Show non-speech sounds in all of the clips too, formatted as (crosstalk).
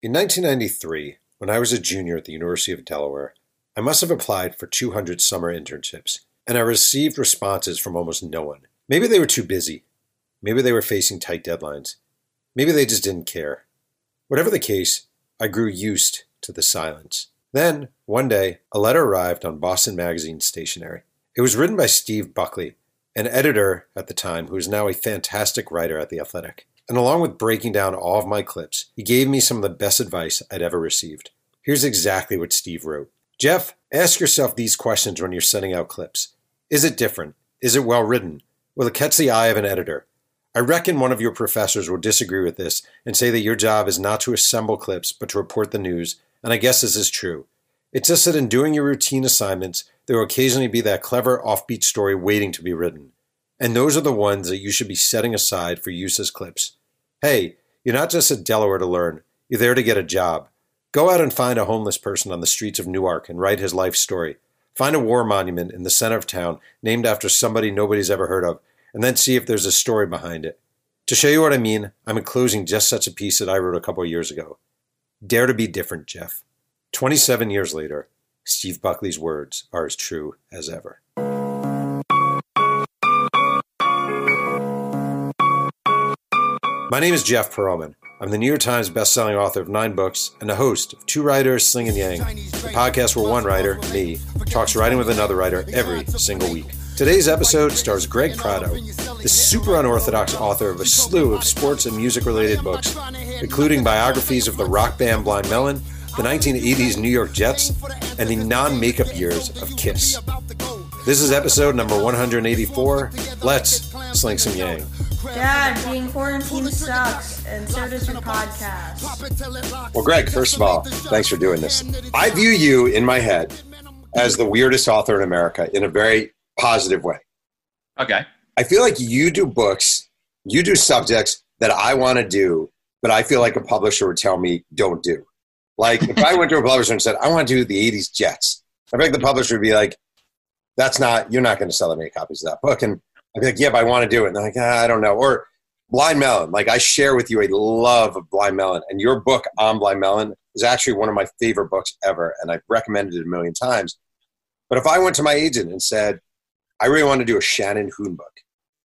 In 1993, when I was a junior at the University of Delaware, I must have applied for 200 summer internships, and I received responses from almost no one. Maybe they were too busy. Maybe they were facing tight deadlines. Maybe they just didn't care. Whatever the case, I grew used to the silence. Then, one day, a letter arrived on Boston Magazine stationery. It was written by Steve Buckley, an editor at the time who is now a fantastic writer at The Athletic and along with breaking down all of my clips, he gave me some of the best advice I'd ever received. Here's exactly what Steve wrote Jeff, ask yourself these questions when you're sending out clips Is it different? Is it well written? Will it catch the eye of an editor? I reckon one of your professors will disagree with this and say that your job is not to assemble clips but to report the news, and I guess this is true. It's just that in doing your routine assignments, there will occasionally be that clever offbeat story waiting to be written. And those are the ones that you should be setting aside for use as clips. Hey, you're not just at Delaware to learn, you're there to get a job. Go out and find a homeless person on the streets of Newark and write his life story. Find a war monument in the center of town named after somebody nobody's ever heard of, and then see if there's a story behind it. To show you what I mean, I'm enclosing just such a piece that I wrote a couple years ago. Dare to be different, Jeff. 27 years later, Steve Buckley's words are as true as ever. My name is Jeff Pearlman. I'm the New York Times bestselling author of nine books and the host of Two Writers, Slinging Yang, the podcast where one writer, me, talks writing with another writer every single week. Today's episode stars Greg Prato, the super unorthodox author of a slew of sports and music related books, including biographies of the rock band Blind Melon, the 1980s New York Jets, and the non makeup years of Kiss. This is episode number 184. Let's sling some Yang. Dad, being quarantined sucks, and so does your podcast. Well, Greg, first of all, thanks for doing this. I view you in my head as the weirdest author in America in a very positive way. Okay. I feel like you do books, you do subjects that I want to do, but I feel like a publisher would tell me don't do. Like if I went to a publisher and said, I want to do the 80s Jets, I think the publisher would be like, that's not, you're not going to sell that many copies of that book. And I'd be like, yeah, but I want to do it. And they're like, ah, I don't know. Or Blind Melon. Like I share with you a love of Blind Melon, and your book on Blind Melon is actually one of my favorite books ever, and I've recommended it a million times. But if I went to my agent and said, I really want to do a Shannon Hoon book,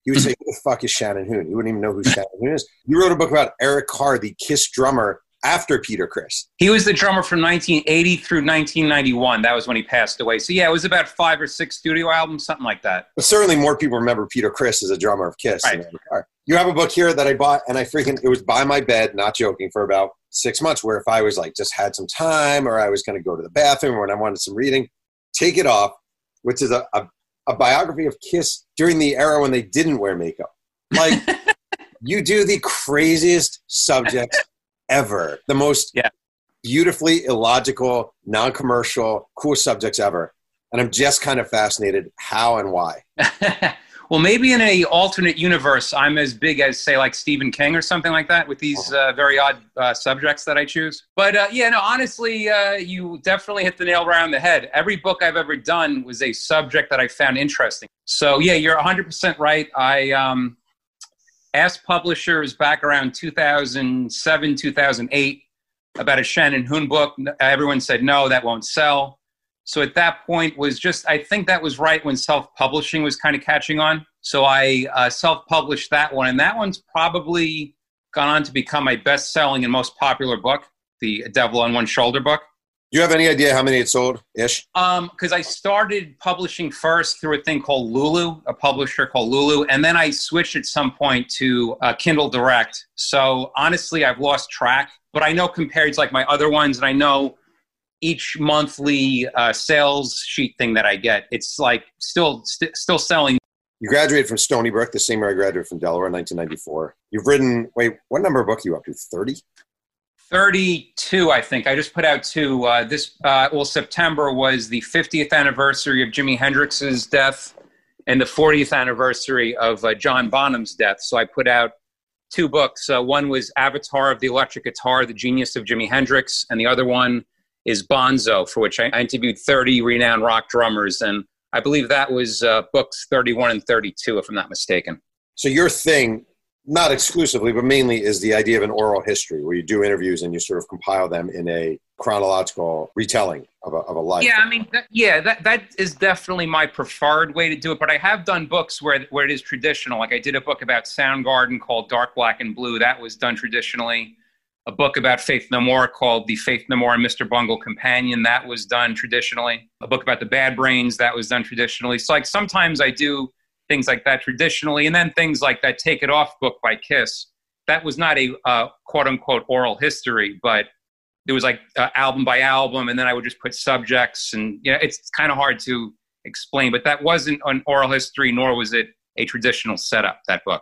he would say, Who the fuck is Shannon Hoon? He wouldn't even know who Shannon Hoon is. You wrote a book about Eric Carr, the Kiss drummer, after Peter Criss. He was the drummer from 1980 through 1991. That was when he passed away. So yeah, it was about five or six studio albums, something like that. But certainly more people remember Peter Criss as a drummer of Kiss. Right. You have a book here that I bought, and I freaking it was by my bed, not joking, for about six months. Where if I was like just had some time, or I was going to go to the bathroom, or when I wanted some reading, take it off, which is a, a, a biography of Kiss during the era when they didn't wear makeup. Like (laughs) you do the craziest subjects ever. The most yeah. beautifully illogical, non commercial, cool subjects ever. And I'm just kind of fascinated how and why. (laughs) well, maybe in a alternate universe, I'm as big as, say, like Stephen King or something like that with these uh-huh. uh, very odd uh, subjects that I choose. But uh, yeah, no, honestly, uh, you definitely hit the nail right on the head. Every book I've ever done was a subject that I found interesting. So yeah, you're 100% right. I um, asked publishers back around 2007, 2008 about a Shannon Hoon book. Everyone said, no, that won't sell. So at that point was just, I think that was right when self-publishing was kind of catching on. So I uh, self-published that one. And that one's probably gone on to become my best-selling and most popular book, the Devil on One Shoulder book. Do you have any idea how many it sold ish? Um, because I started publishing first through a thing called Lulu, a publisher called Lulu, and then I switched at some point to uh, Kindle Direct. So honestly, I've lost track, but I know compared to like my other ones, and I know each monthly uh, sales sheet thing that I get, it's like still st- still selling. You graduated from Stony Brook, the same year I graduated from Delaware in 1994. You've written, wait, what number of book are you up to? 30? 32, I think. I just put out two. Uh, this, uh, well, September was the 50th anniversary of Jimi Hendrix's death and the 40th anniversary of uh, John Bonham's death. So I put out two books. Uh, one was Avatar of the Electric Guitar, The Genius of Jimi Hendrix, and the other one is Bonzo, for which I interviewed 30 renowned rock drummers. And I believe that was uh, books 31 and 32, if I'm not mistaken. So your thing not exclusively, but mainly is the idea of an oral history where you do interviews and you sort of compile them in a chronological retelling of a, of a life. Yeah, I mean, that, yeah, that, that is definitely my preferred way to do it. But I have done books where, where it is traditional. Like I did a book about Soundgarden called Dark, Black, and Blue. That was done traditionally. A book about Faith No More called The Faith No More and Mr. Bungle Companion. That was done traditionally. A book about the Bad Brains. That was done traditionally. So like sometimes I do things like that traditionally. And then things like that Take It Off book by Kiss. That was not a uh, quote unquote oral history, but it was like uh, album by album. And then I would just put subjects. And, you know, it's kind of hard to explain, but that wasn't an oral history, nor was it a traditional setup, that book.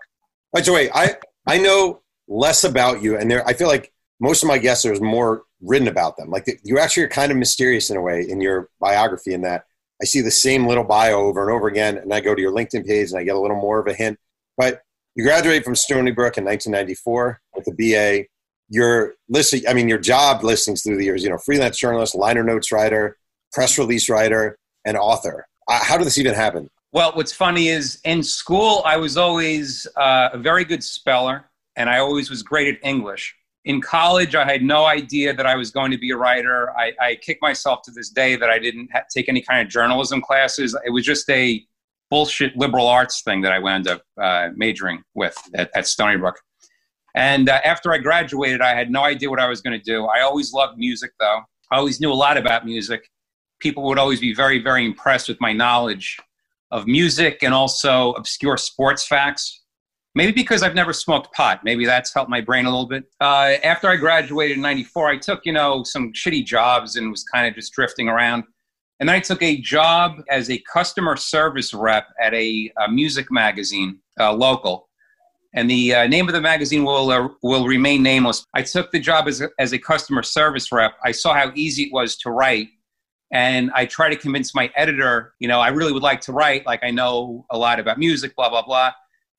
By the way, I, I know less about you, and there, I feel like most of my guests, there's more written about them. Like you actually are kind of mysterious in a way in your biography in that I see the same little bio over and over again, and I go to your LinkedIn page and I get a little more of a hint. But you graduated from Stony Brook in 1994 with a BA. Your listing, I mean, your job listings through the years, you know, freelance journalist, liner notes writer, press release writer, and author. Uh, how did this even happen? Well, what's funny is in school, I was always uh, a very good speller, and I always was great at English in college, I had no idea that I was going to be a writer. I, I kick myself to this day that I didn't ha- take any kind of journalism classes. It was just a bullshit liberal arts thing that I wound up uh, majoring with at, at Stony Brook. And uh, after I graduated, I had no idea what I was going to do. I always loved music, though. I always knew a lot about music. People would always be very, very impressed with my knowledge of music and also obscure sports facts maybe because I've never smoked pot. Maybe that's helped my brain a little bit. Uh, after I graduated in 94, I took, you know, some shitty jobs and was kind of just drifting around. And then I took a job as a customer service rep at a, a music magazine, uh, local. And the uh, name of the magazine will, uh, will remain nameless. I took the job as a, as a customer service rep. I saw how easy it was to write. And I tried to convince my editor, you know, I really would like to write. Like, I know a lot about music, blah, blah, blah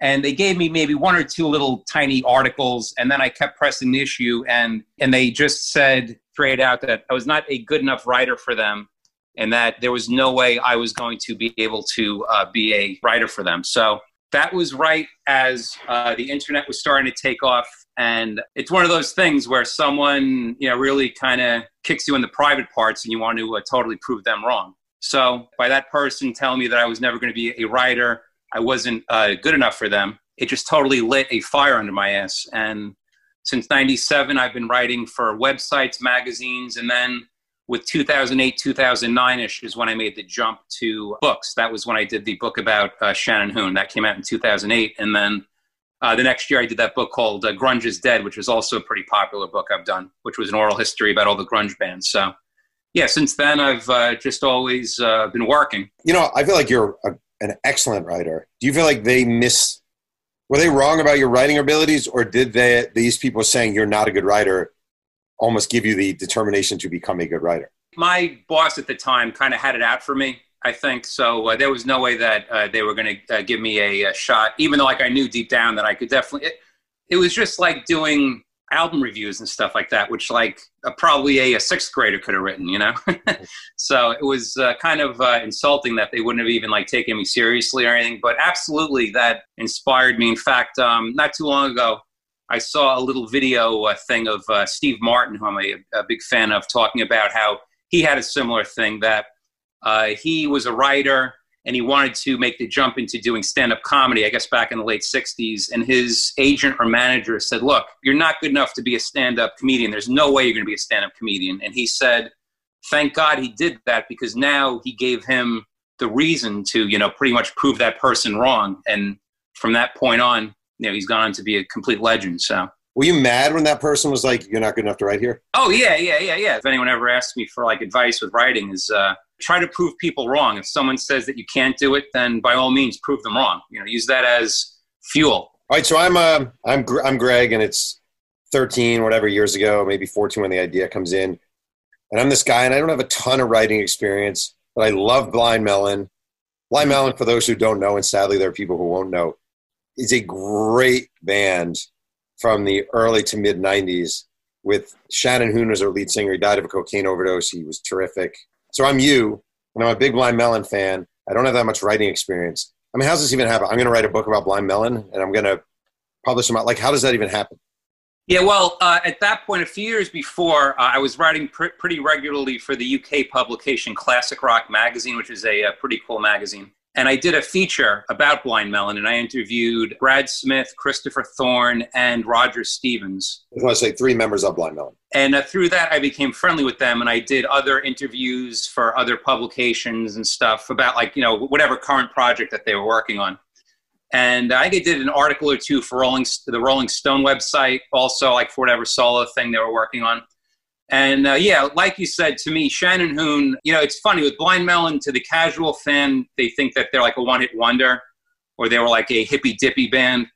and they gave me maybe one or two little tiny articles and then i kept pressing the issue and and they just said straight out that i was not a good enough writer for them and that there was no way i was going to be able to uh, be a writer for them. So that was right as uh, the internet was starting to take off and it's one of those things where someone you know really kind of kicks you in the private parts and you want to uh, totally prove them wrong. So by that person telling me that i was never going to be a writer I wasn't uh, good enough for them. It just totally lit a fire under my ass. And since 97, I've been writing for websites, magazines, and then with 2008, 2009 ish is when I made the jump to books. That was when I did the book about uh, Shannon Hoon. That came out in 2008. And then uh, the next year, I did that book called uh, Grunge is Dead, which was also a pretty popular book I've done, which was an oral history about all the grunge bands. So, yeah, since then, I've uh, just always uh, been working. You know, I feel like you're a an excellent writer. Do you feel like they miss? Were they wrong about your writing abilities, or did they these people saying you're not a good writer almost give you the determination to become a good writer? My boss at the time kind of had it out for me. I think so. Uh, there was no way that uh, they were going to uh, give me a, a, shot, even though like I knew deep down that I could definitely. It, it was just like doing album reviews and stuff like that, which like uh, probably a, a, sixth grader could have written, you know. (laughs) so it was uh, kind of uh, insulting that they wouldn't have even like taken me seriously or anything. But absolutely, that inspired me. In fact, um, not too long ago, I saw a little video uh, thing of uh, Steve Martin, who I'm a, a, big fan of, talking about how he had a similar thing that he was a writer and he wanted to make the jump into doing stand-up comedy i guess back in the late 60s and his agent or manager said look you're not good enough to be a stand-up comedian. There's no way you're going to be a stand-up comedian. And he said thank god he did that because now he gave him the reason to you know pretty much prove that person wrong. And from that point on you know he's gone on to be a complete legend so. Were you mad when that person was like, "You're not good enough to write here"? Oh yeah, yeah, yeah, yeah. If anyone ever asks me for like advice with writing, is uh, try to prove people wrong. If someone says that you can't do it, then by all means prove them wrong. You know, use that as fuel. All right, so I'm uh, I'm I'm Greg, and it's 13 whatever years ago, maybe 14 when the idea comes in, and I'm this guy, and I don't have a ton of writing experience, but I love Blind Melon. Blind Melon, for those who don't know, and sadly there are people who won't know, is a great band from the early to mid 90s with Shannon Hoon as our lead singer. He died of a cocaine overdose. He was terrific. So I'm you, and I'm a big Blind Melon fan. I don't have that much writing experience. I mean, how's this even happen? I'm going to write a book about Blind Melon, and I'm going to publish them out? Like, how does that even happen? Yeah, well, uh, at that point, a few years before, uh, I was writing pr- pretty regularly for the UK publication Classic Rock Magazine, which is a, a, pretty cool magazine. And I did a feature about Blind Melon, and I interviewed Brad Smith, Christopher Thorne, and Roger Stevens. I want to say three members of Blind Melon. And uh, through that, I became friendly with them, and I did other interviews for other publications and stuff about, like, you know, whatever current project that they were working on. And I think I did an article or two for Rolling, the Rolling Stone website, also like for whatever solo thing they were working on. And uh, yeah, like you said to me, Shannon Hoon, you know, it's funny with Blind Melon to the casual fan, they think that they're like a one hit wonder or they were like a hippy dippy band.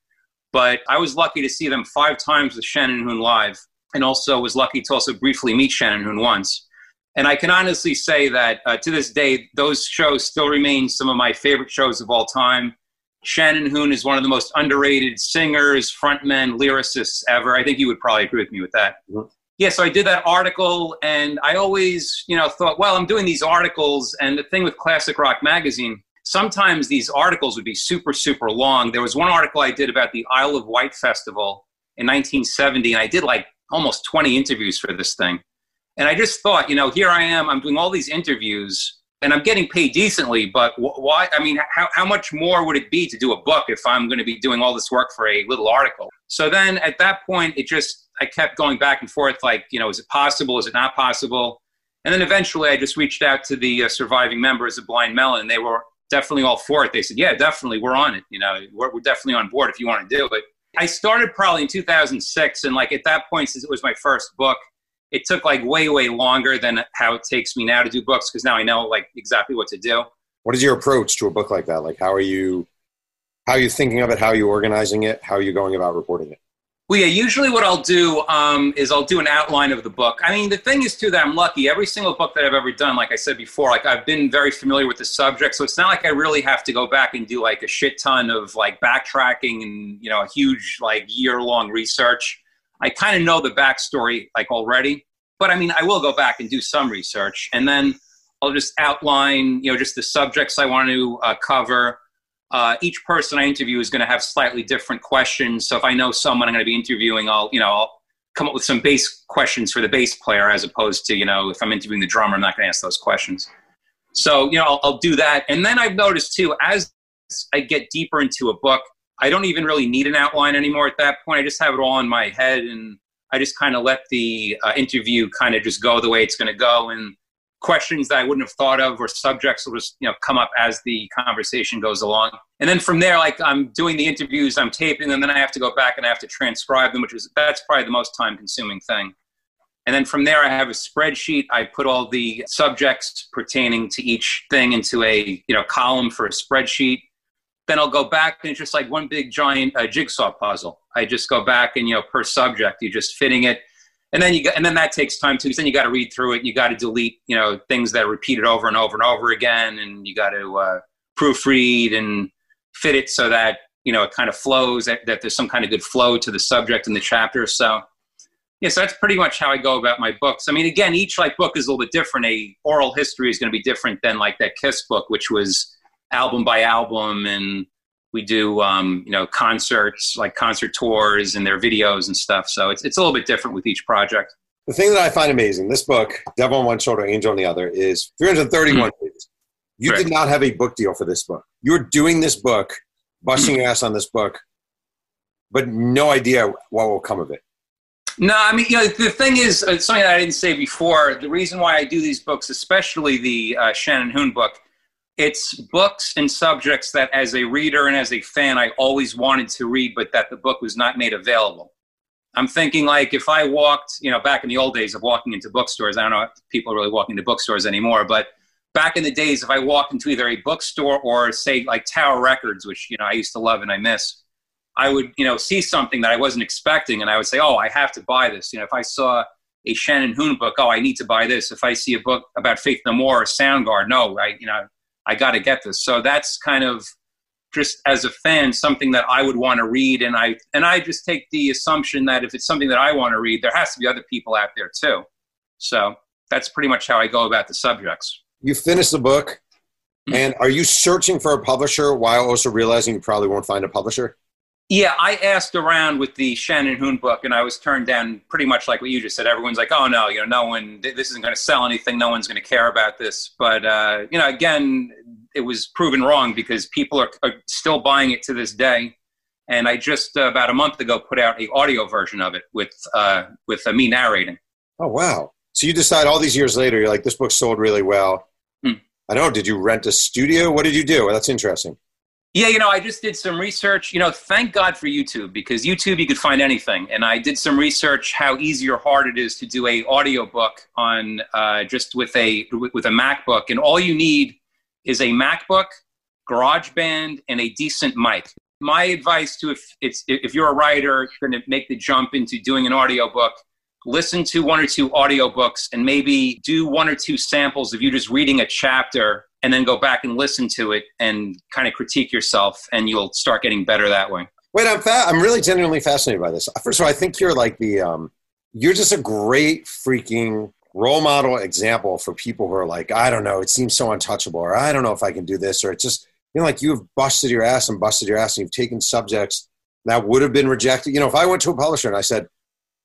But I was lucky to see them five times with Shannon Hoon live and also was lucky to also briefly meet Shannon Hoon once. And I can honestly say that uh, to this day, those shows still remain some of my favorite shows of all time. Shannon Hoon is one of the most underrated singers, frontmen, lyricists ever. I think you would probably agree with me with that. Mm-hmm. Yeah, so I did that article, and I always, you know, thought, well, I'm doing these articles, and the thing with Classic Rock Magazine, sometimes these articles would be super, super long. There was one article I did about the Isle of Wight Festival in 1970, and I did like almost 20 interviews for this thing. And I just thought, you know, here I am, I'm doing all these interviews, and I'm getting paid decently, but why? I mean, how, how much more would it be to do a book if I'm going to be doing all this work for a little article? So then at that point, it just, I kept going back and forth like, you know, is it possible? Is it not possible? And then eventually I just reached out to the uh, surviving members of Blind Melon. And they were definitely all for it. They said, yeah, definitely, we're on it. You know, we're, we're definitely on board if you want to do it. I started probably in 2006. And like at that point, since it was my first book, it took like way way longer than how it takes me now to do books because now i know like exactly what to do what is your approach to a book like that like how are you how are you thinking of it how are you organizing it how are you going about reporting it well yeah usually what i'll do um, is i'll do an outline of the book. I mean the thing is too that i'm lucky. Every single book that i've ever done like i said before like i've been very familiar with the subject so it's not like i really have to go back and do like a shit ton of like backtracking and you know a huge like year long research. I kind of know the backstory like already, but I mean, I will go back and do some research, and then I'll just outline, you know, just the subjects I want to uh, cover. Uh, each person I interview is going to have slightly different questions. So if I know someone I'm going to be interviewing, I'll, you know, I'll come up with some bass questions for the bass player, as opposed to, you know, if I'm interviewing the drummer, I'm not going to ask those questions. So you know, I'll, I'll do that, and then I've noticed too, as I get deeper into a book, I don't even really need an outline anymore at that point. I just have it all in my head and I just kind of let the uh, interview kind of just go the way it's going to go. And questions that I wouldn't have thought of or subjects will just, you know, come up as the conversation goes along. And then from there, like I'm doing the interviews, I'm taping them, then I have to go back and I have to transcribe them, which is, that's probably the most time consuming thing. And then from there, I have a spreadsheet. I put all the subjects pertaining to each thing into a, you know, column for a spreadsheet then I'll go back and it's just like one big giant uh, jigsaw puzzle. I just go back and you know per subject you're just fitting it, and then you get, and then that takes time too. Because then you got to read through it. You got to delete you know things that are repeated over and over and over again, and you got to uh, proofread and fit it so that you know it kind of flows. That, that there's some kind of good flow to the subject in the chapter. So yeah, so that's pretty much how I go about my books. I mean, again, each like book is a little bit different. A oral history is going to be different than like that Kiss book, which was album by album and we do um, you know concerts like concert tours and their videos and stuff so it's, it's a little bit different with each project the thing that i find amazing this book devil on one shoulder angel on the other is 331 mm-hmm. pages you right. did not have a book deal for this book you're doing this book busting your ass on this book but no idea what will come of it no, I mean, you know, the thing is, uh, something that I didn't say before. The reason why I do these books, especially the uh, Shannon Hoon book, it's books and subjects that as a reader and as a fan i always wanted to read but that the book was not made available. I'm thinking like if i walked you know back in the old days of walking into bookstores i don't know if people really walking into bookstores anymore but back in the days if i walked into either a bookstore or say like tower records which you know i used to love and i miss i would you know see something that i wasn't expecting and i would say oh i have to buy this. You know if i saw a shannon hoon book oh i need to buy this. If i see a book about faith no more or soundgarden no i you know I got to get this. So that's kind of just as a fan something that I would want to read, and I and I just take the assumption that if it's something that I want to read, there has to be other people out there too. So that's pretty much how I go about the subjects. You finish the book, mm-hmm. and are you searching for a publisher while also realizing you probably won't find a publisher? Yeah, I asked around with the Shannon Hoon book, and I was turned down pretty much like what you just said. Everyone's like, "Oh no, you know, no one. This isn't going to sell anything. No one's going to care about this." But uh, you know, again, it was proven wrong because people are, are still buying it to this day. And I just uh, about a month ago put out a audio version of it with uh, with uh, me narrating. Oh wow! So you decide all these years later, you're like, this book sold really well. Hmm. I don't know. Did you rent a studio? What did you do? Well, that's interesting. Yeah, you know, I just did some research. You know, thank God for YouTube because YouTube you could find anything. And I did some research how easy or hard it is to do a audio book on uh, just with a with a MacBook, and all you need is a MacBook, GarageBand, and a decent mic. My advice to if it's if you're a writer going to make the jump into doing an audiobook, listen to one or two audiobooks and maybe do one or two samples of you just reading a chapter and then go back and listen to it and kind of critique yourself and you'll start getting better that way. Wait, I'm fa- I'm really genuinely fascinated by this. First of all, I think you're like the um, you're just a great freaking role model example for people who are like, I don't know, it seems so untouchable, or I don't know if I can do this, or it's just you know, like you've busted your ass and busted your ass, and you've taken subjects that would have been rejected. You know, if I went to a publisher and I said,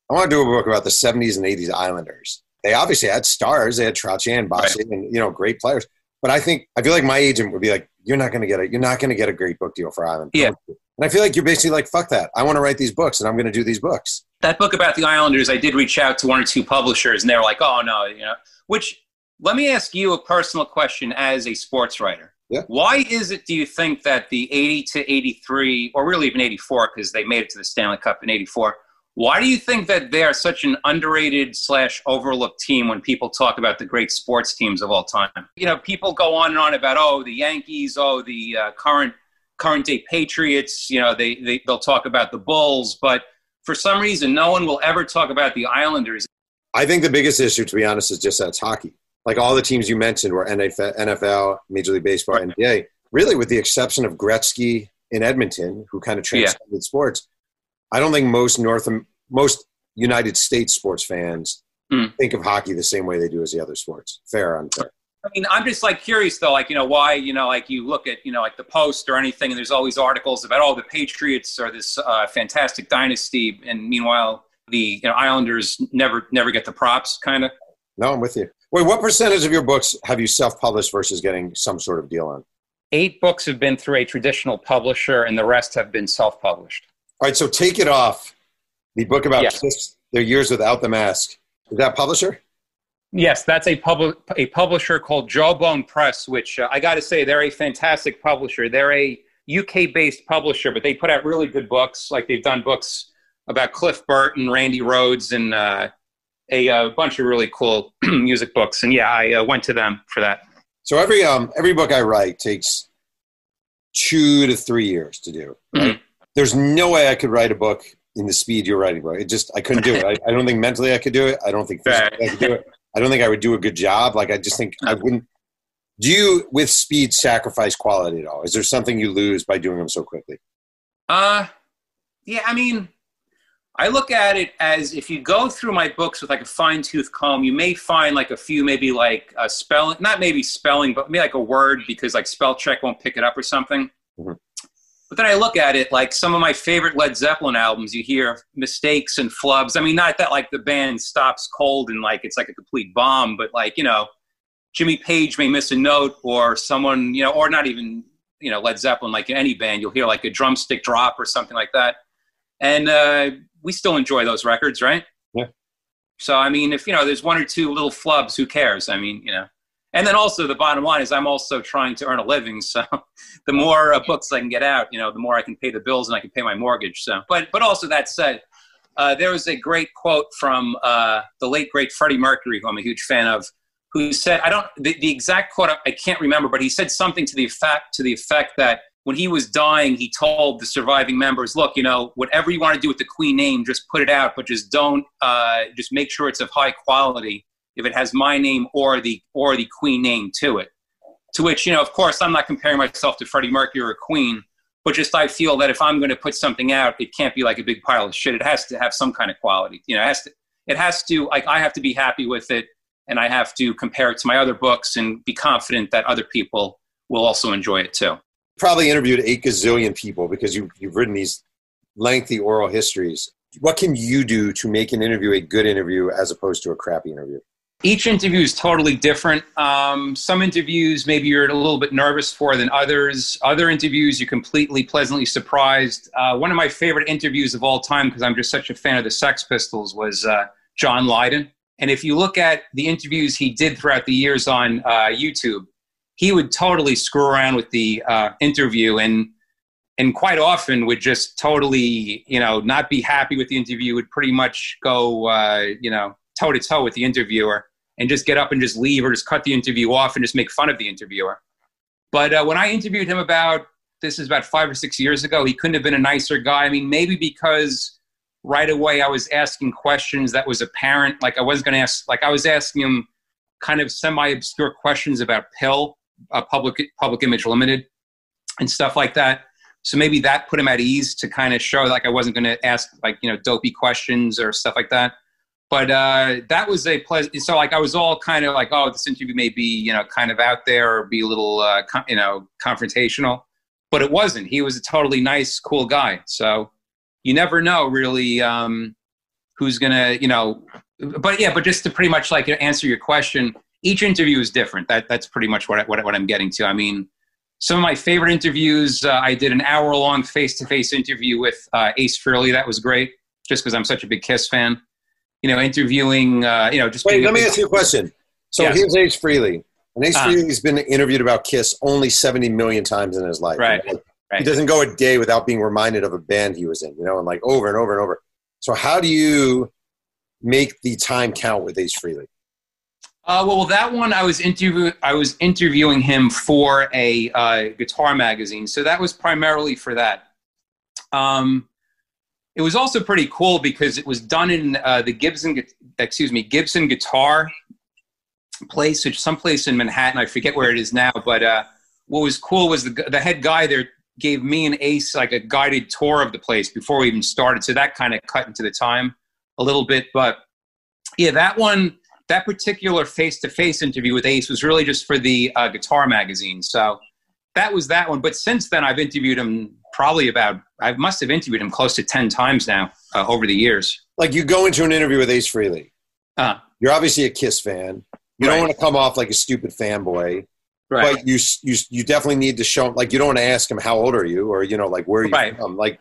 I want to do a book about the 70s and 80s Islanders, they obviously had stars, they had Trottier and Bossy, right. and you know, great players. But I think I feel like my agent would be like, "You're not going to get it. You're not going to get a great book deal for Island." Yeah. And I feel like you're basically like, "Fuck that. I want to write these books, and I'm going to do these books." That book about the Islanders, I did reach out to one or two publishers, and they were like, "Oh no," you know. Which let me ask you a personal question as a sports writer. Yeah. Why is it, do you think, that the 80 to 83, or really even 84, because they made it to the Stanley Cup in 84, why do you think that they are such an underrated slash overlooked team when people talk about the great sports teams of all time? You know, people go on and on about oh the Yankees, oh the uh, current current day Patriots. You know, they, they they'll talk about the Bulls, but for some reason, no one will ever talk about the Islanders. I think the biggest issue, to be honest, is just that it's hockey. Like all the teams you mentioned were NFL, Major League Baseball. NBA. Really, with the exception of Gretzky in Edmonton, who kind of transcended yeah. sports I don't think most North most United States sports fans mm. think of hockey the same way they do as the other sports. Fair, unfair. I mean, I'm just like curious though, like you know why you know like you look at you know like the Post or anything, and there's all these articles about oh the Patriots are this uh, fantastic dynasty, and meanwhile the you know, Islanders never never get the props, kind of. No, I'm with you. Wait, what percentage of your books have you self-published versus getting some sort of deal on? Eight books have been through a traditional publisher, and the rest have been self-published. All right, so take it off. The book about yes. Kiss, their years without the mask. Is that publisher? Yes, that's a pub- a publisher called Jawbone Press, which uh, I got to say they're a fantastic publisher. They're a UK based publisher, but they put out really good books. Like they've done books about Cliff Burton, Randy Rhoads, and uh, a, a, uh, bunch of really cool (clears throat) music books. And yeah, I uh, went to them for that. So every um every book I write takes two to three years to do. Right? Mm-hmm there's no way I could write a book in the speed you're writing book. It just I couldn't do it. I, I don't think mentally I could do it. I don't think physically I could do it. I don't think I would do a good job. Like I just think I wouldn't. Do you with speed sacrifice quality at all? Is there something you lose by doing them so quickly? Uh, yeah. I mean, I look at it as if you go through my books with like a fine tooth comb, you may find like a few, maybe like a spelling, not maybe spelling, but maybe like a word because like spell check won't pick it up or something. Mm-hmm. But then I look at it like some of my favorite Led Zeppelin albums, you hear mistakes and flubs. I mean, not that like the band stops cold and like it's like a complete bomb, but like, you know, Jimmy Page may miss a note or someone, you know, or not even, you know, Led Zeppelin, like in any band, you'll hear like a drumstick drop or something like that. And uh, we still enjoy those records, right? Yeah. So, I mean, if, you know, there's one or two little flubs, who cares? I mean, you know and then also the bottom line is i'm also trying to earn a living. So (laughs) the more uh, books i can get out you know the more i can pay the bills and i can pay my mortgage. So but but also that said uh, there was a great quote from uh, the late great freddie mercury who i'm a huge fan of who said i don't the, the exact quote i can't remember but he said something to the effect to the effect that when he was dying he told the surviving members look you know whatever you want to do with the queen name just put it out but just don't uh, just make sure it's of high quality if it has my name or the or the Queen name to it. To which, you know, of course, I'm not comparing myself to Freddie Mercury or Queen, but just I feel that if I'm going to put something out, it can't be like a big pile of shit. It has to have some kind of quality. You know, it has to. It has to like I have to be happy with it, and I have to compare it to my other books and be confident that other people will also enjoy it too. Probably interviewed eight gazillion people because you you've written these lengthy oral histories. What can you do to make an interview a good interview as opposed to a crappy interview? Each interview is totally different. Um, some interviews maybe you're a little bit nervous for than others. Other interviews you're completely pleasantly surprised. Uh, one of my favorite interviews of all time, because I'm just such a fan of the Sex Pistols, was uh, John Lydon. And if you look at the interviews he did throughout the years on uh, YouTube, he would totally screw around with the uh, interview and and quite often would just totally you know not be happy with the interview would pretty much go uh, you know toe to toe with the interviewer and just get up and just leave or just cut the interview off and just make fun of the interviewer. But uh, when I interviewed him about this is about five or six years ago, he couldn't have been a nicer guy. I mean, maybe because right away I was asking questions that was apparent. Like I wasn't going to ask, like I was asking him kind of semi-obscure questions about Pill, uh, Public Public Image Limited, and stuff like that. So maybe that put him at ease to kind of show like I wasn't going to ask like you know dopey questions or stuff like that but uh, that was a pleasant. So like I was all kind of like, oh, this interview may be you know kind of out there or be a little uh, you know confrontational, but it wasn't. He was a totally nice, cool guy. So you never know really um, who's gonna you know. But yeah, but just to pretty much like answer your question, each interview is different. That that's pretty much what I, what, what I'm getting to. I mean. Some of my favorite interviews, uh, I did an hour long face to face interview with uh, Ace Frehley. That was great, just because I'm such a big Kiss fan you know, interviewing, uh, you know, just. Wait, let me ask you a question. So yes. here's Ace Frehley. And Ace uh, Frehley's been interviewed about Kiss only 70 million times in his life. Right. You know? right. He doesn't go a day without being reminded of a band he was in, you know, and like over and over and over. So how do you make the time count with Ace Frehley? Uh, well, that one I was interview I was interviewing him for a uh, guitar magazine, so that was primarily for that. Um, it was also pretty cool because it was done in uh, the Gibson, excuse me, Gibson Guitar place, which someplace in Manhattan. I forget where it is now, but uh, what was cool was the the head guy there gave me and Ace like a guided tour of the place before we even started. So that kind of cut into the time a little bit, but yeah, that one, that particular face to face interview with Ace was really just for the uh, guitar magazine. So that was that one. But since then, I've interviewed him probably about I must have interviewed him close to ten times now uh, over the years. Like you go into an interview with Ace Frehley, uh, you're obviously a Kiss fan. You right. don't want to come off like a stupid fanboy, right. but you you you definitely need to show him. like you don't want to ask him how old are you or you know like where are you right. from. Like,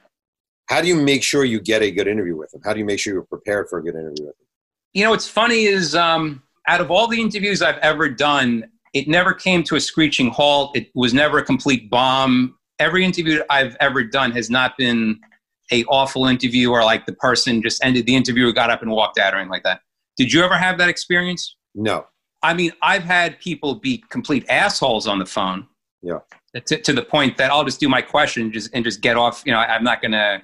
how do you make sure you get a good interview with him? How do you make sure you're prepared for a good interview with him? You know, what's funny is um, out of all the interviews I've ever done, it never came to a screeching halt. It was never a complete bomb every interview I've ever done has not been a awful interview or like the person just ended the interview or got up and walked out or anything like that. Did you ever have that experience? No. I mean, I've had people be complete assholes on the phone. Yeah. To, to the point that I'll just do my question and just and just get off. You know, I'm not gonna,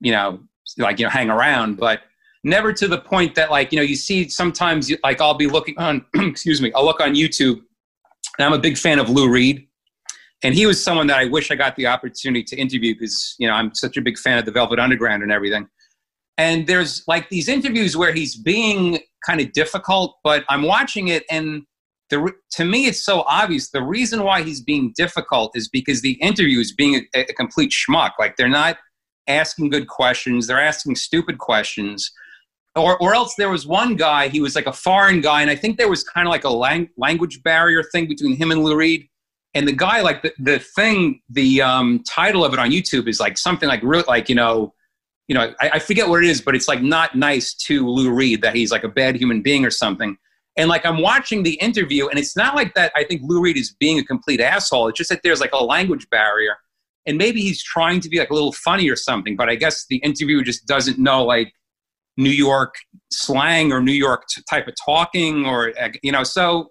you know, like you know, hang around. But never to the point that like you know, you see sometimes like I'll be looking on. (clears throat) excuse me. I'll look on YouTube, and I'm a big fan of Lou Reed and he was someone that I wish I got the opportunity to interview because you know I'm such a big fan of the Velvet Underground and everything. And there's like these interviews where he's being kind of difficult, but I'm watching it and the, to me it's so obvious. The reason why he's being difficult is because the interview is being a, a complete schmuck. Like they're not asking good questions; they're asking stupid questions. Or, or else there was one guy, he was like a foreign guy, and I think there was kind of like a lang- language barrier thing between him and Lou Reed. And the guy like the, the thing the um, title of it on youtube is like something like real like you know you know I, I, forget what it is but it's like not nice to lou reed that he's like a bad human being or something. And like i'm watching the interview and it's not like that i think lou reed is being a complete asshole it's just that there's like a language barrier. And maybe he's trying to be like a little funny or something but i guess the interviewer just doesn't know like new york slang or new york t- type of talking or you know so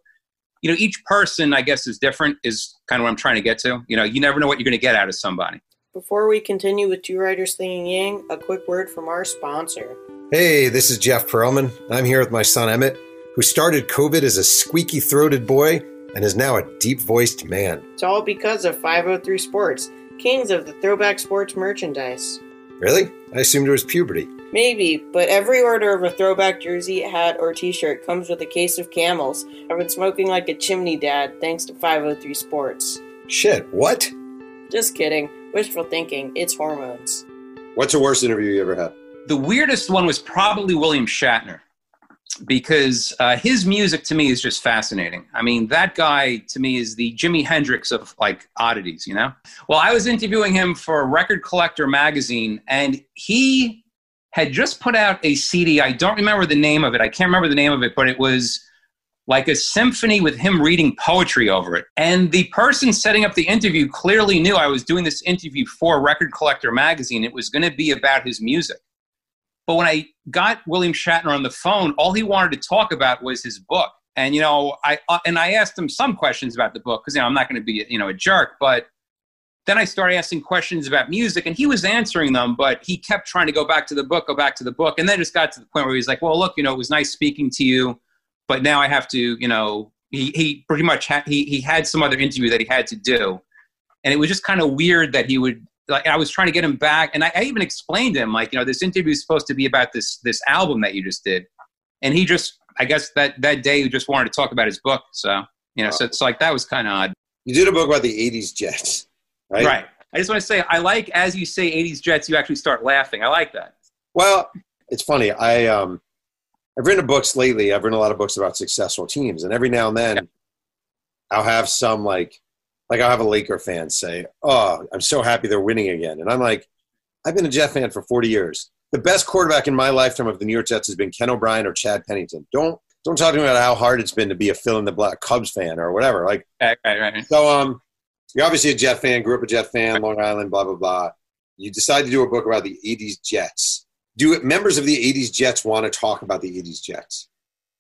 you know, each person, I guess, is different, is kind of what I'm trying to get to. You know, you never know what you're going to get out of somebody. Before we continue with Two Writers Slinging Yang, a quick word from our sponsor. Hey, this is Jeff Pearlman. I'm here with my son Emmett, who started COVID as a squeaky throated boy and is now a deep voiced man. It's all because of 503 Sports, kings of the throwback sports merchandise. Really? I assumed it was puberty. Maybe, but every order of a throwback jersey, hat, or t shirt comes with a case of camels. I've been smoking like a chimney dad thanks to 503 Sports. Shit, what? Just kidding. Wishful thinking. It's hormones. What's the worst interview you ever had? The weirdest one was probably William Shatner because uh, his music to me is just fascinating. I mean, that guy to me is the Jimi Hendrix of like oddities, you know? Well, I was interviewing him for Record Collector magazine, and he had just put out a CD. I don't remember the name of it. I can't remember the name of it, but it was like a symphony with him reading poetry over it. And the person setting up the interview clearly knew I was doing this interview for Record Collector magazine. It was going to be about his music. But when I got William Shatner on the phone, all he wanted to talk about was his book. And you know, I uh, and I asked him some questions about the book because you know I'm not going to be you know a jerk, but then I started asking questions about music, and he was answering them, but he kept trying to go back to the book, go back to the book, and then just got to the point where he was like, "Well, look, you know, it was nice speaking to you, but now I have to, you know." He he pretty much ha- he he had some other interview that he had to do, and it was just kind of weird that he would like I was trying to get him back, and I, I even explained to him like, you know, this interview is supposed to be about this this album that you just did, and he just, I guess that that day he just wanted to talk about his book. So you know, wow. so it's like that was kind of odd. You did a book about the '80s Jets, right? Right. I just want to say I like as you say '80s Jets, you actually start laughing. I like that. Well, it's funny. I um, I've written books lately. I've written a lot of books about successful teams, and every now and then, yeah. I'll have some like like I'll have a Laker fan say, "Oh, I'm so happy they're winning again," and I'm like, "I've been a Jet fan for 40 years. The best quarterback in my lifetime of the New York Jets has been Ken O'Brien or Chad Pennington. Don't don't talk to me about how hard it's been to be a fill in the black Cubs fan or whatever. Like, right, right, right. So, um, you're obviously a Jet fan, grew up a Jet fan, Long Island, blah blah blah. You decide to do a book about the '80s Jets. Do members of the '80s Jets want to talk about the '80s Jets?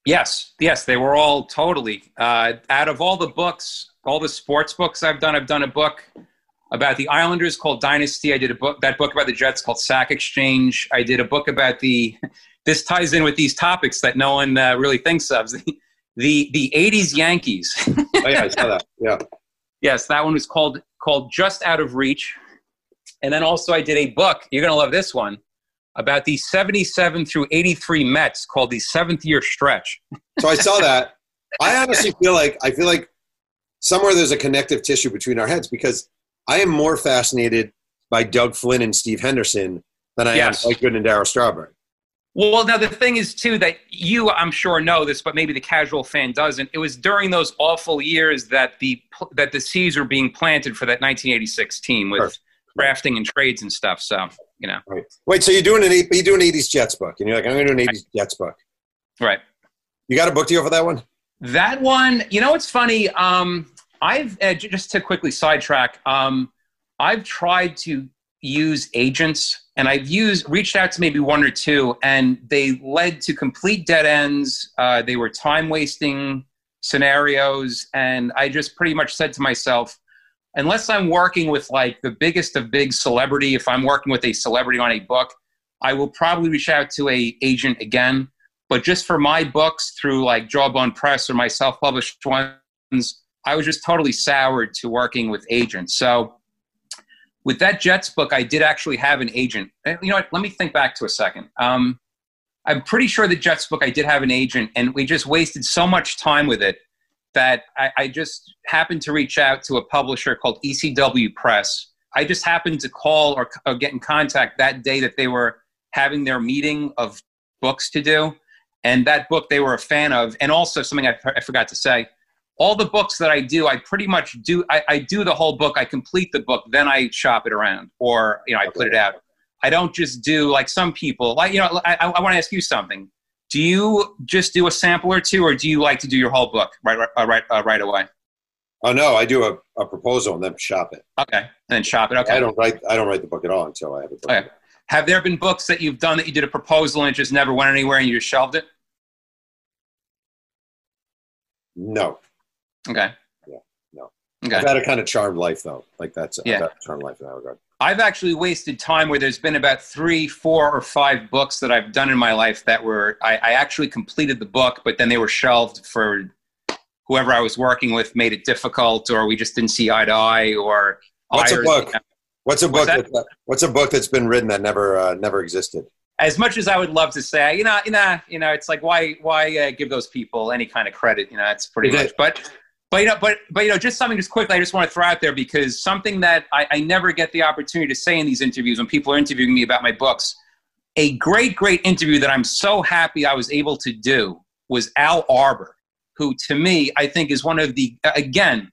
Yes, yes, they were all totally. Uh, out of all the books all the sports books I've done. I've done a book about the Islanders called Dynasty. I did a book that book about the Jets called Sack Exchange. I did a book about the. (laughs) This ties in with these topics that no one uh, really thinks of. (laughs) The, the the '80s Yankees. (laughs) oh yeah, I saw that. Yeah. Yes, that one was called called Just Out of Reach, and then also I did a book. You're gonna love this one about the 77 through 83 Mets called the seventh year stretch. So I saw that. (laughs) I honestly feel like I feel like somewhere there's a connective tissue between our heads because I am more fascinated by Doug Flynn and Steve Henderson than I yes. am Mike Good and Darryl Strawberry. Well, now the thing is too that you, I'm sure, know this, but maybe the casual fan doesn't. It was during those awful years that the that the seeds were being planted for that 1986 team with Perfect. drafting and trades and stuff. So you know. Right. Wait, so you're doing an you doing 80s Jets book, and you're like, I'm going to do an 80s Jets book. Right. You got a book deal for that one? That one, you know, it's funny. Um, I've uh, just to quickly sidetrack. Um, I've tried to use agents, and I've used reached out to maybe one or two, and they led to complete dead ends. Uh, they were time wasting scenarios, and I just pretty much said to myself, unless I'm working with like the biggest of big celebrity, if I'm working with a celebrity on a book, I will probably reach out to a agent again but just for my books through like Jawbone Press or my self published ones, I was just totally soured to working with agents. So with that Jets book, I did actually have an agent. You know what? Let me think back to a second. Um, I'm pretty sure the Jets book, I did have an agent, and we just wasted so much time with it that I, I just happened to reach out to a publisher called ECW Press. I just happened to call or, or get in contact that day that they were having their meeting of books to do and that book they were a fan of and also something I, I, forgot to say all the books that i do i pretty much do I, I, do the whole book i complete the book then i shop it around or you know i put it out. I don't just do like some people like you know i, I want to ask you something. Do you just do a sample or two or do you like to do your whole book right right right, uh, right away? Oh no i do a, a proposal and then shop it. Okay and then shop it okay. I don't write i don't write the book at all until i have it okay. Have there been books that you've done that you did a proposal and it just never went anywhere and you just shelved it? No. Okay. Yeah, no. Okay. I've had a kind of charmed life though. Like that's yeah. I've charmed life in that regard. I've actually wasted time where there's been about three, four, or five books that I've done in my life that were I, I actually completed the book, but then they were shelved for whoever I was working with made it difficult, or we just didn't see eye to eye, or what's a book? What's a book? That, that, what's a book that's been written that never uh, never existed? As much as I would love to say, you know, you know, you know, it's like why why uh, give those people any kind of credit? You know, it's pretty much. But But you know, but but you know, just something just quickly. I just want to throw out there because something that I, I never get the opportunity to say in these interviews when people are interviewing me about my books. A great, great interview that I'm so happy I was able to do was Al Arbour, who to me I think is one of the again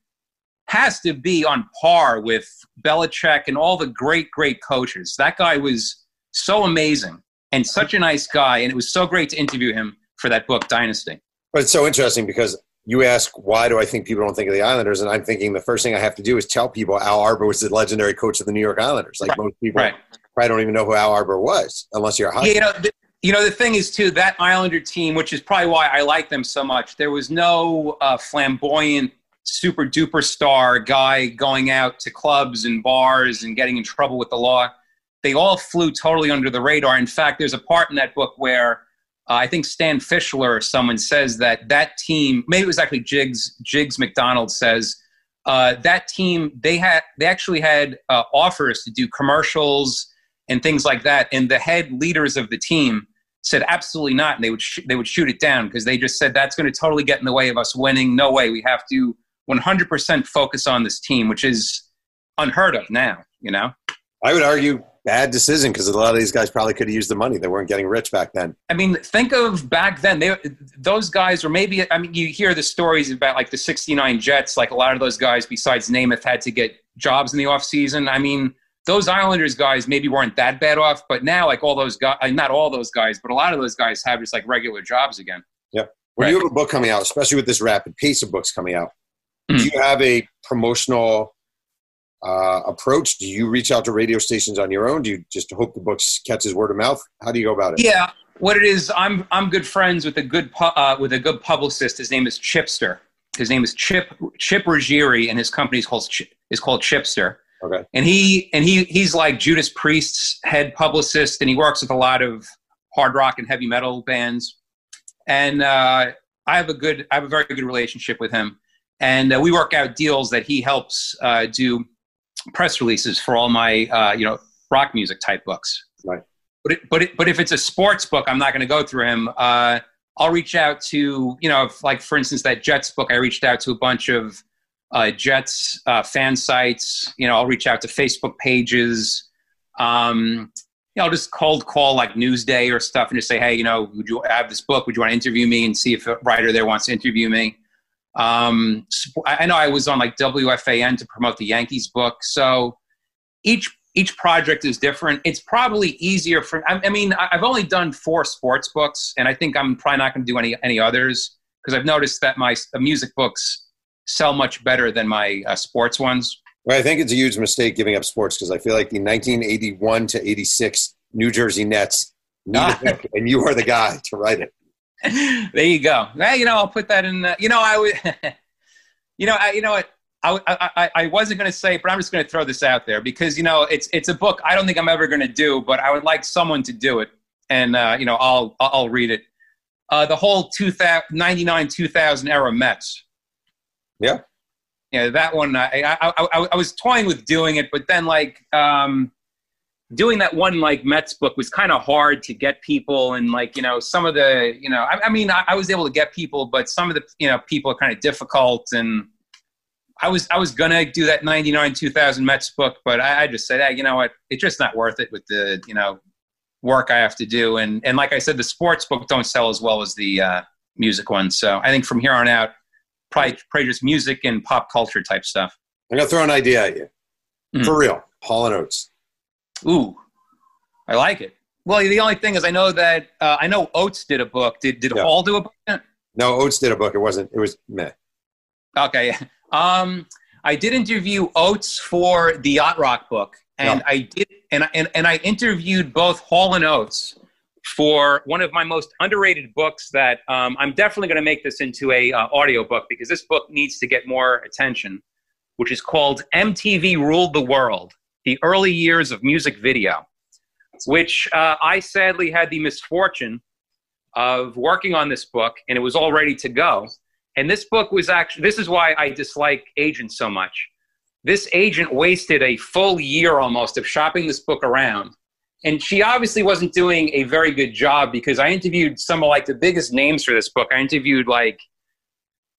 has to be on par with Belichick and all the great, great coaches. That guy was so amazing and such a nice guy, and it was so great to interview him for that book, Dynasty. But it's so interesting because you ask why do I think people don't think of the Islanders, and I'm thinking the first thing I have to do is tell people Al Arbour was the legendary coach of the New York Islanders. Like right. most people right. probably don't even know who Al Arbour was unless you're a hockey. Yeah, you know, the, you know the thing is too that Islander team, which is probably why I like them so much. There was no uh, flamboyant, super duper star guy going out to clubs and bars and getting in trouble with the law. They all flew totally under the radar. In fact, there's a part in that book where uh, I think Stan Fischler someone says that that team, maybe it was actually Jigs, Jigs McDonald says uh, that team they had they actually had uh, offers to do commercials and things like that, and the head leaders of the team said absolutely not, and they would sh- they would shoot it down because they just said that's going to totally get in the way of us winning. No way, we have to 100% focus on this team, which is unheard of now. You know, I would argue bad decision because a lot of these guys probably could have used the money. They weren't getting rich back then. I mean, think of back then. They, those guys, or maybe I mean, you hear the stories about like the '69 Jets. Like a lot of those guys, besides Namath, had to get jobs in the off season. I mean, those Islanders guys maybe weren't that bad off, but now like all those guys, not all those guys, but a lot of those guys have just like regular jobs again. Yep. When right. you have a book coming out, especially with this rapid pace of books coming out, mm-hmm. do you have a promotional uh, approach? Do you reach out to radio stations on your own? Do you just hope the book catches word of mouth? How do you go about it? Yeah, what it is, I'm I'm good friends with a good pu- uh, with a good publicist. His name is Chipster. His name is Chip Chip Ruggieri, and his company is called is called Chipster. Okay. And he and he he's like Judas Priest's head publicist, and he works with a lot of hard rock and heavy metal bands. And uh, I have a good, I have a very good relationship with him, and uh, we work out deals that he helps uh, do press releases for all my uh, you know rock music type books. Right. But it, but it, but if it's a sports book, I'm not going to go through him. Uh, I'll reach out to you know if, like for instance that Jets book. I reached out to a bunch of uh, Jets uh, fan sites. You know I'll reach out to Facebook pages. Um, you know, I'll just cold call like Newsday or stuff and just say, hey, you know, would you have this book? Would you want to interview me and see if a writer there wants to interview me? Um, I know I was on like WFAN to promote the Yankees book. So each each project is different. It's probably easier for. I, I mean, I've only done four sports books, and I think I'm probably not going to do any any others because I've noticed that my music books sell much better than my uh, sports ones. Well, I think it's a huge mistake giving up sports because I feel like the 1981 to 86 New Jersey Nets need a book, and you are the guy to write it. (laughs) there you go. Well, you know, I'll put that in. The, you know, I would. (laughs) you know, I, you know what. I, I, I wasn't going to say, but I'm just going to throw this out there because you know it's it's a book I don't think I'm ever going to do, but I would like someone to do it, and uh, you know I'll I'll read it. Uh, the whole 2000, 99 2000 era Mets. Yeah. Yeah, that one. I, I I I was toying with doing it, but then like um, doing that one like Mets book was kind of hard to get people, and like you know some of the you know I, I mean I, I, was able to get people, but some of the you know people are kind of difficult, and I was I was gonna do that '99 2000 Mets book, but I, I just said, hey, you know what, it's just not worth it with the you know work I have to do, and and like I said, the sports book don't sell as well as the uh, music ones, so I think from here on out, probably, probably just music and pop culture type stuff. I'm gonna throw an idea at you, mm-hmm. for real, Hall and Oates. Ooh, I like it. Well, the only thing is, I know that uh, I know Oates did a book. Did did. Hall do a book? No, Oates did a book. It wasn't. It was meh. Okay. Um, I did interview Oates for the Yacht Rock book, and I did, and, and and I interviewed both Hall and Oates for one of my most underrated books. That um, I'm definitely going to make this into a uh, audio book because this book needs to get more attention, which is called MTV Ruled the World the early years of music video, which uh, I sadly had the misfortune of working on this book, and it was all ready to go. And this book was actually, this is why I dislike agents so much. This agent wasted a full year almost of shopping this book around. And she obviously wasn't doing a very good job because I interviewed some of like the biggest names for this book. I interviewed like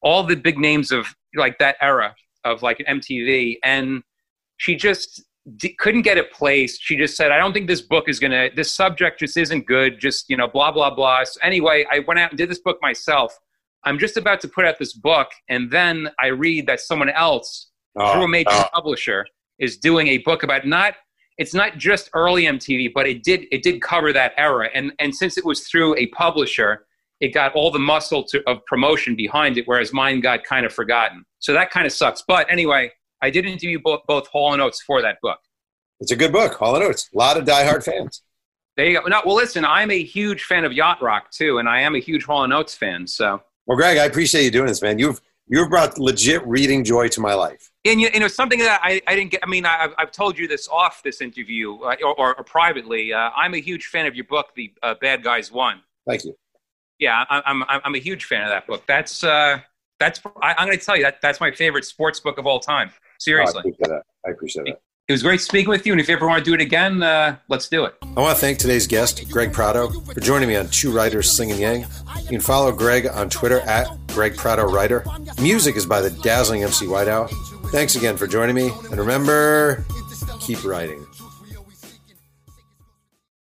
all the big names of like that era of like MTV, and she just d- couldn't get it placed. She just said, "I don't think this book is gonna. This subject just isn't good. Just you know, blah blah blah." So anyway, I went out and did this book myself. I'm just about to put out this book, and then I read that someone else Oh, through a major oh. publisher is doing a book about not it's not just early MTV, but it did it did cover that era. And and since it was through a publisher, it got all the muscle to, of promotion behind it, whereas mine got kind of forgotten. So that kind of sucks. But anyway, I did interview both, both Hall and Oates for that book. It's a good book, Hall and Oates. A lot of diehard fans. There you go. No, well, listen, I'm a huge fan of yacht rock too, and I am a huge Hall and Oates fan. So, Well, Greg, I appreciate you doing this, man. You've you've brought legit reading joy to my life. and you, you know something that I, I didn't get. I mean, I, I've- I've told you this off this interview uh, or, or, or privately. Uh, I'm a huge fan of your book, The uh, Bad Guys Won. Thank you. Yeah, I, I'm I'm I'm a huge fan of that book. That's uh, that's I, I'm going to tell you that that's my favorite sports book of all time. Oh, I Seriously, appreciate that. I appreciate that. it was great speaking with you. And if you ever want to do it again, uh, let's do it. I want to thank today's guest, Greg Prato, for joining me on Two Writers Slinging Yang. You can follow Greg on Twitter at Greg Prato Writer. Music is by the dazzling MC Whiteout. Thanks again for joining me, and remember, keep writing.